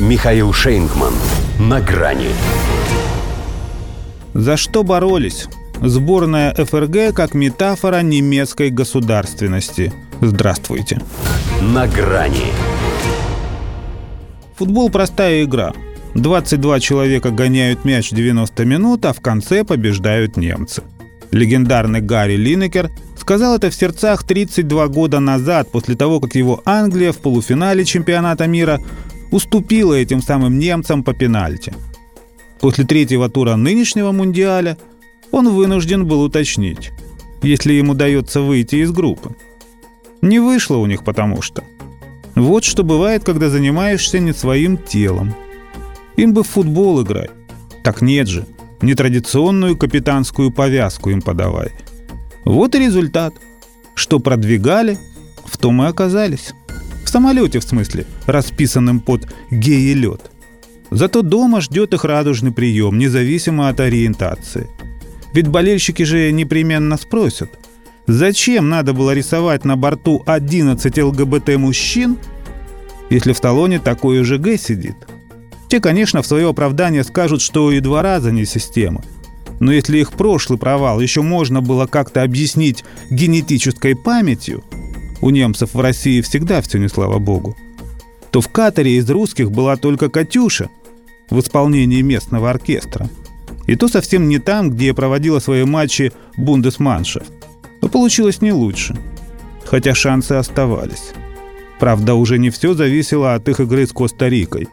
Михаил Шейнгман. На грани. За что боролись? Сборная ФРГ как метафора немецкой государственности. Здравствуйте. На грани. Футбол – простая игра. 22 человека гоняют мяч 90 минут, а в конце побеждают немцы. Легендарный Гарри Линекер сказал это в сердцах 32 года назад, после того, как его Англия в полуфинале чемпионата мира уступила этим самым немцам по пенальти. После третьего тура нынешнего мундиаля он вынужден был уточнить, если им удается выйти из группы. Не вышло у них потому что. Вот что бывает, когда занимаешься не своим телом. Им бы в футбол играть. Так нет же. Нетрадиционную капитанскую повязку им подавай. Вот и результат. Что продвигали, в том и оказались самолете, в смысле, расписанным под геи-лед. Зато дома ждет их радужный прием, независимо от ориентации. Ведь болельщики же непременно спросят, зачем надо было рисовать на борту 11 ЛГБТ-мужчин, если в талоне такой же Г сидит? Те, конечно, в свое оправдание скажут, что и два раза не система. Но если их прошлый провал еще можно было как-то объяснить генетической памятью, у немцев в России всегда все не слава богу, то в Катаре из русских была только «Катюша» в исполнении местного оркестра. И то совсем не там, где проводила свои матчи Бундесманша. Но получилось не лучше. Хотя шансы оставались. Правда, уже не все зависело от их игры с Коста-Рикой.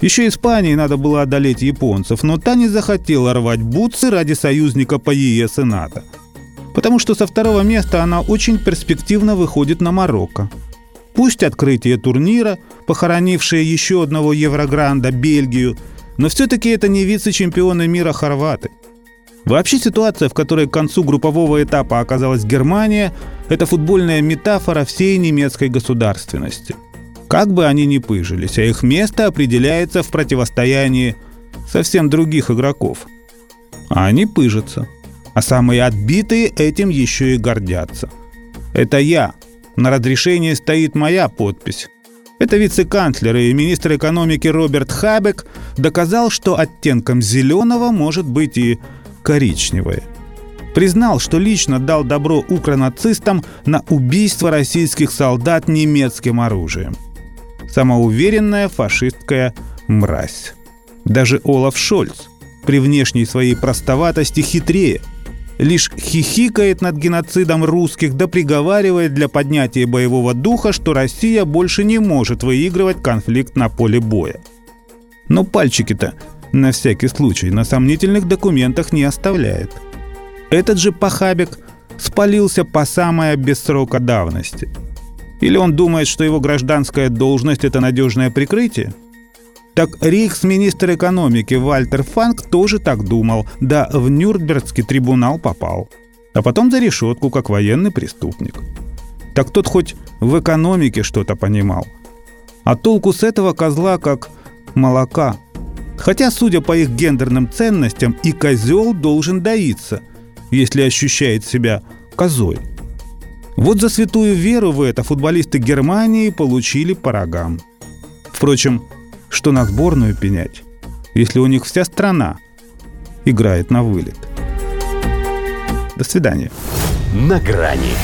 Еще Испании надо было одолеть японцев, но та не захотела рвать бутсы ради союзника по ЕС и НАТО – потому что со второго места она очень перспективно выходит на Марокко. Пусть открытие турнира, похоронившее еще одного Еврогранда, Бельгию, но все-таки это не вице-чемпионы мира хорваты. Вообще ситуация, в которой к концу группового этапа оказалась Германия, это футбольная метафора всей немецкой государственности. Как бы они ни пыжились, а их место определяется в противостоянии совсем других игроков. А они пыжатся – а самые отбитые этим еще и гордятся. Это я. На разрешении стоит моя подпись. Это вице-канцлер и министр экономики Роберт Хабек доказал, что оттенком зеленого может быть и коричневое. Признал, что лично дал добро укронацистам на убийство российских солдат немецким оружием. Самоуверенная фашистская мразь. Даже Олаф Шольц при внешней своей простоватости хитрее – лишь хихикает над геноцидом русских да приговаривает для поднятия боевого духа, что Россия больше не может выигрывать конфликт на поле боя. Но пальчики-то на всякий случай на сомнительных документах не оставляет. Этот же Пахабик спалился по самое без срока давности. Или он думает, что его гражданская должность – это надежное прикрытие? Так рейхсминистр экономики Вальтер Фанк тоже так думал, да в Нюрнбергский трибунал попал. А потом за решетку, как военный преступник. Так тот хоть в экономике что-то понимал. А толку с этого козла как молока. Хотя, судя по их гендерным ценностям, и козел должен доиться, если ощущает себя козой. Вот за святую веру в это футболисты Германии получили по рогам. Впрочем, что на сборную пенять, если у них вся страна играет на вылет. До свидания. На грани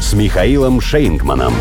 с Михаилом Шейнгманом.